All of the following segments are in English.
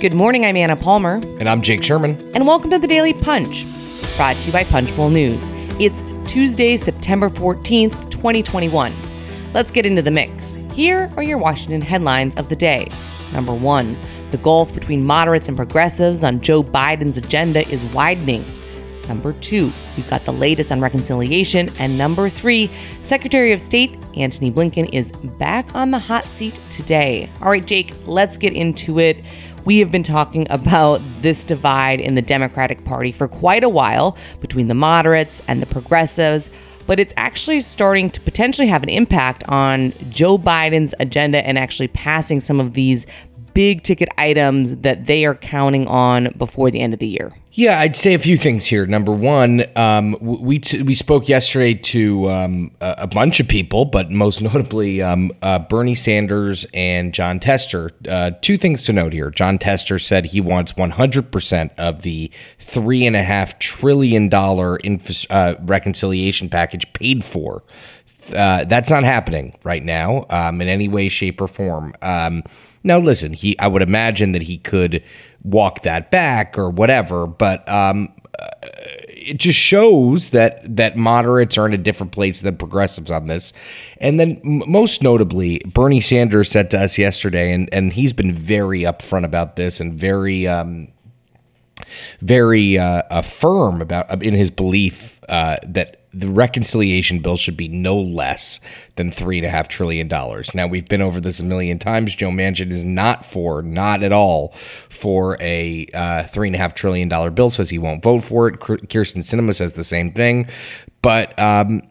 Good morning, I'm Anna Palmer. And I'm Jake Sherman. And welcome to the Daily Punch, brought to you by Punchbowl News. It's Tuesday, September 14th, 2021. Let's get into the mix. Here are your Washington headlines of the day. Number one, the gulf between moderates and progressives on Joe Biden's agenda is widening. Number two, we've got the latest on reconciliation. And number three, Secretary of State Antony Blinken is back on the hot seat today. All right, Jake, let's get into it. We have been talking about this divide in the Democratic Party for quite a while between the moderates and the progressives, but it's actually starting to potentially have an impact on Joe Biden's agenda and actually passing some of these big ticket items that they are counting on before the end of the year? Yeah, I'd say a few things here. Number one, um, we t- we spoke yesterday to um, a, bunch of people, but most notably um, uh, Bernie Sanders and Jon Tester. Uh, two things to note here: Jon Tester said he wants 100 percent of the three and a half trillion dollar inf- uh, reconciliation package paid for. Uh, that's not happening right now um, in any way, shape, or form. Um, now, listen, he I would imagine that he could walk that back or whatever, but um, uh, it just shows that that moderates are in a different place than progressives on this. And then, most notably, Bernie Sanders said to us yesterday, and and he's been very upfront about this and very. Um, very uh, firm about in his belief uh, that the reconciliation bill should be no less than three and a half trillion dollars. Now we've been over this a million times. Joe Manchin is not for, not at all, for a uh, three and a half trillion dollar bill. Says he won't vote for it. Kyrsten Sinema says the same thing, but um,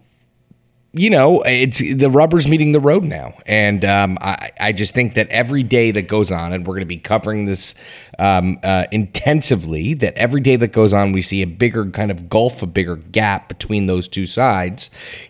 you know, it's the rubber's meeting the road now, and um, I, I just think that every day that goes on, and we're going to be covering this um, uh, intensively. That every day that goes on, we see a bigger kind of gulf, a bigger gap between those two sides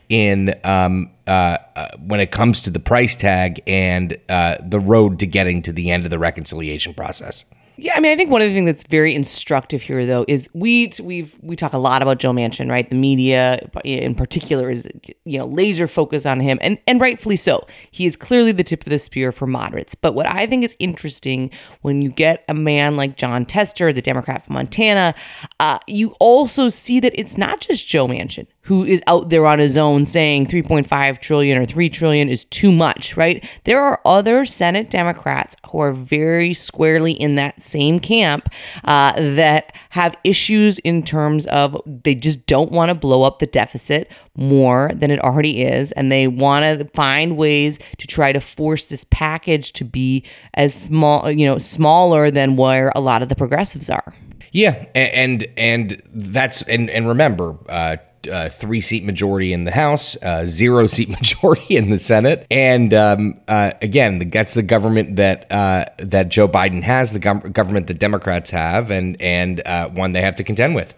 in um, uh, uh, when it comes to the price tag and uh, the road to getting to the end of the reconciliation process. Yeah, I mean, I think one of the things that's very instructive here, though, is we we've we talk a lot about Joe Manchin, right? The media, in particular, is you know laser focus on him, and and rightfully so. He is clearly the tip of the spear for moderates. But what I think is interesting when you get a man like Jon Tester, the Democrat from Montana, uh, you also see that it's not just Joe Manchin who is out there on his own saying 3.5 trillion or 3 trillion is too much, right? There are other Senate Democrats who are very squarely in that same camp uh, that have issues in terms of they just don't want to blow up the deficit more than it already is. And they want to find ways to try to force this package to be as small, you know, smaller than where a lot of the progressives are. Yeah, and and that's and and remember, uh, uh, three seat majority in the House, uh, zero seat majority in the Senate, and um, uh, again, the, that's the government that uh, that Joe Biden has, the gov- government that Democrats have, and and uh, one they have to contend with.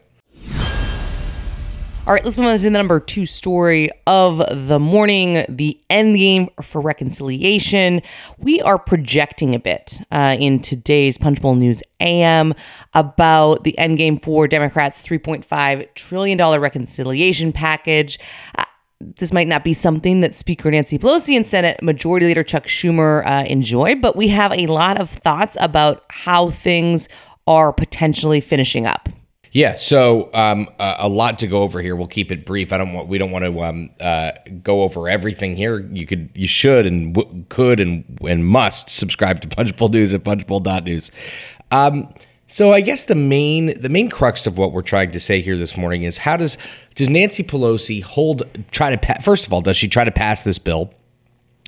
All right, let's move on to the number two story of the morning the end game for reconciliation. We are projecting a bit uh, in today's Punchbowl News AM about the end game for Democrats' $3.5 trillion reconciliation package. Uh, this might not be something that Speaker Nancy Pelosi and Senate Majority Leader Chuck Schumer uh, enjoy, but we have a lot of thoughts about how things are potentially finishing up. Yeah, so um, uh, a lot to go over here. We'll keep it brief. I don't want we don't want to um, uh, go over everything here. You could, you should, and w- could, and and must subscribe to Punchbowl News at punchbowl.news. Um, so I guess the main the main crux of what we're trying to say here this morning is how does does Nancy Pelosi hold try to pa- first of all does she try to pass this bill?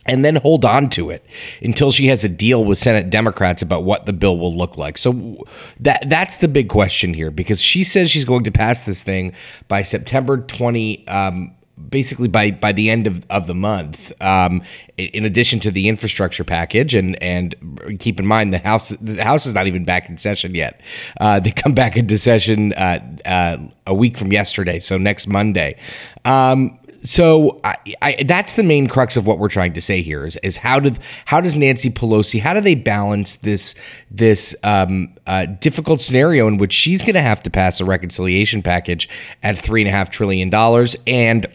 And then hold on to it until she has a deal with Senate Democrats about what the bill will look like. So that that's the big question here because she says she's going to pass this thing by September 20 um, basically by by the end of, of the month um, in addition to the infrastructure package. And and keep in mind the house the house is not even back in session yet. Uh, they come back into session uh, uh, a week from yesterday so next monday. Um, so I, I, that's the main crux of what we're trying to say here is, is how did how does Nancy Pelosi how do they balance this this um, uh, difficult scenario in which she's going to have to pass a reconciliation package at three and a half trillion dollars and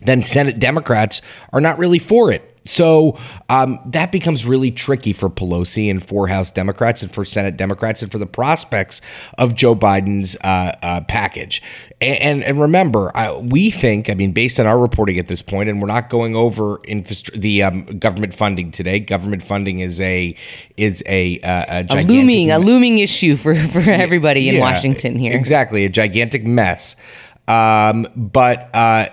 then Senate Democrats are not really for it. So um, that becomes really tricky for Pelosi and for House Democrats and for Senate Democrats and for the prospects of Joe Biden's uh, uh, package. And, and, and remember, I, we think, I mean, based on our reporting at this point, and we're not going over infrastru- the um, government funding today. Government funding is a is a, uh, a, a looming a looming issue for for everybody in yeah, Washington here. Exactly, a gigantic mess. Um, but uh,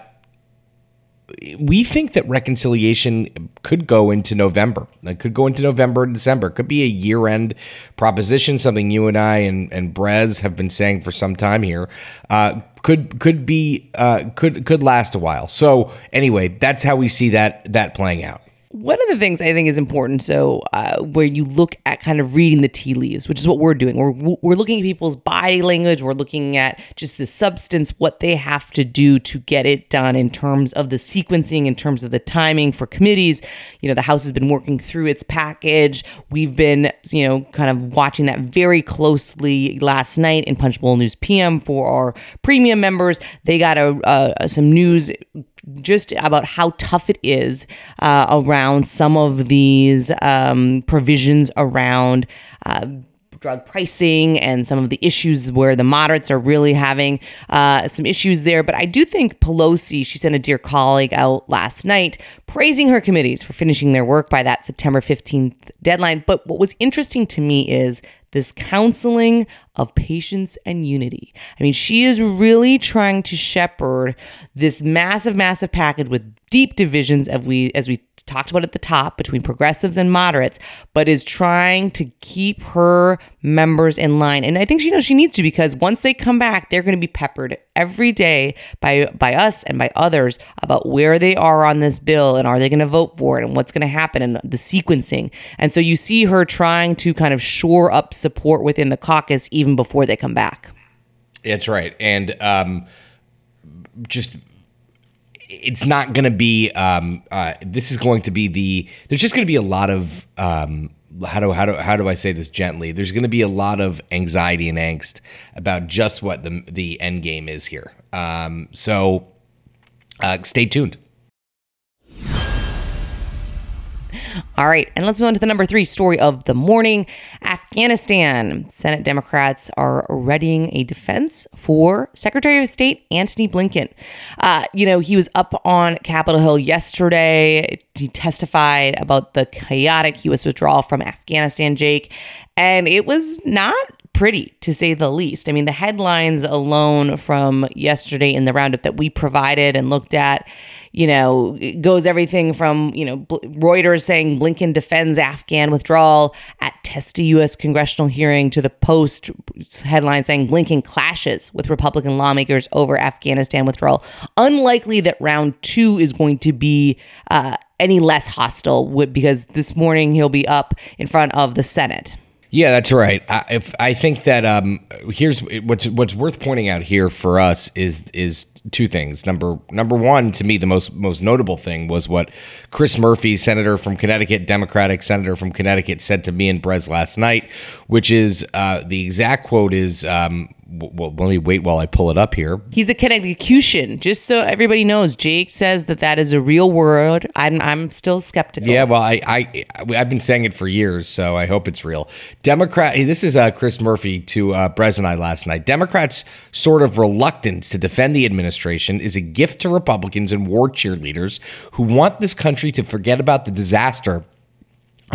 we think that reconciliation could go into November. It could go into November December. It could be a year end proposition, something you and I and, and Brez have been saying for some time here. Uh, could could be uh, could could last a while. So anyway, that's how we see that that playing out one of the things I think is important, so uh, where you look at kind of reading the tea leaves, which is what we're doing. We're we're looking at people's body language. We're looking at just the substance, what they have to do to get it done in terms of the sequencing, in terms of the timing for committees. You know, the House has been working through its package. We've been, you know, kind of watching that very closely last night in Punchbowl News PM for our premium members. They got a, uh, some news just about how tough it is uh, around some of these um, provisions around. Uh, drug pricing and some of the issues where the moderates are really having uh, some issues there. But I do think Pelosi, she sent a dear colleague out last night praising her committees for finishing their work by that September 15th deadline. But what was interesting to me is this counseling of patience and unity. I mean, she is really trying to shepherd this massive, massive package with deep divisions as we as we talked about at the top between progressives and moderates, but is trying to keep her members in line. And I think she knows she needs to because once they come back, they're going to be peppered every day by by us and by others about where they are on this bill and are they going to vote for it and what's going to happen and the sequencing. And so you see her trying to kind of shore up support within the caucus even before they come back. That's right. And um, just it's not going to be. Um, uh, this is going to be the. There's just going to be a lot of. Um, how do how do how do I say this gently? There's going to be a lot of anxiety and angst about just what the the end game is here. Um, so uh, stay tuned. All right, and let's move on to the number three story of the morning Afghanistan. Senate Democrats are readying a defense for Secretary of State Antony Blinken. Uh, you know, he was up on Capitol Hill yesterday. He testified about the chaotic U.S. withdrawal from Afghanistan, Jake, and it was not pretty to say the least. I mean, the headlines alone from yesterday in the roundup that we provided and looked at, you know, goes everything from, you know, Reuters saying Blinken defends Afghan withdrawal at testy U.S. congressional hearing to the Post headline saying Blinken clashes with Republican lawmakers over Afghanistan withdrawal. Unlikely that round two is going to be uh, any less hostile because this morning he'll be up in front of the Senate. Yeah, that's right. I, if I think that um, here's what's what's worth pointing out here for us is is two things. Number number one, to me, the most most notable thing was what Chris Murphy, senator from Connecticut, Democratic senator from Connecticut, said to me and Brez last night, which is uh, the exact quote is um, well, let me wait while I pull it up here. He's a Connecticution, just so everybody knows. Jake says that that is a real word. I'm I'm still skeptical. Yeah, well, I I I've been saying it for years, so I hope it's real. Democrat. This is uh, Chris Murphy to uh, Brez and I last night. Democrats' sort of reluctance to defend the administration is a gift to Republicans and war cheerleaders who want this country to forget about the disaster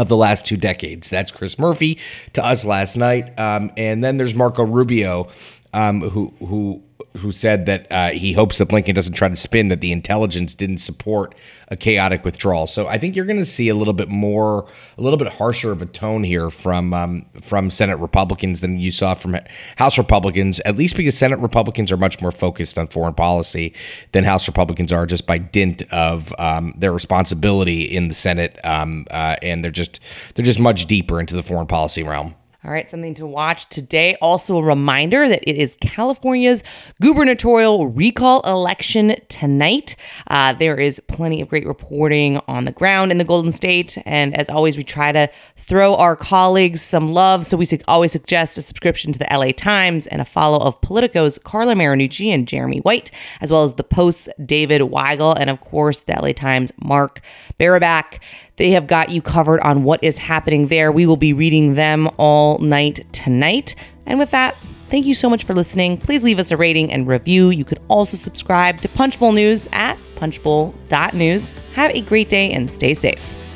of the last two decades. That's Chris Murphy to us last night, um, and then there's Marco Rubio, um, who who who said that uh, he hopes that Blinken doesn't try to spin that the intelligence didn't support a chaotic withdrawal. So I think you're going to see a little bit more, a little bit harsher of a tone here from um, from Senate Republicans than you saw from House Republicans. At least because Senate Republicans are much more focused on foreign policy than House Republicans are, just by dint of um, their responsibility in the Senate, um, uh, and they're just they're just much deeper into the foreign policy realm. All right, something to watch today. Also, a reminder that it is California's gubernatorial recall election tonight. Uh, there is plenty of great reporting on the ground in the Golden State. And as always, we try to throw our colleagues some love. So we always suggest a subscription to the LA Times and a follow of Politico's Carla Marinucci and Jeremy White, as well as the Post's David Weigel, and of course, the LA Times' Mark Barabak. They have got you covered on what is happening there. We will be reading them all night tonight. And with that, thank you so much for listening. Please leave us a rating and review. You could also subscribe to Punchbowl News at punchbowl.news. Have a great day and stay safe.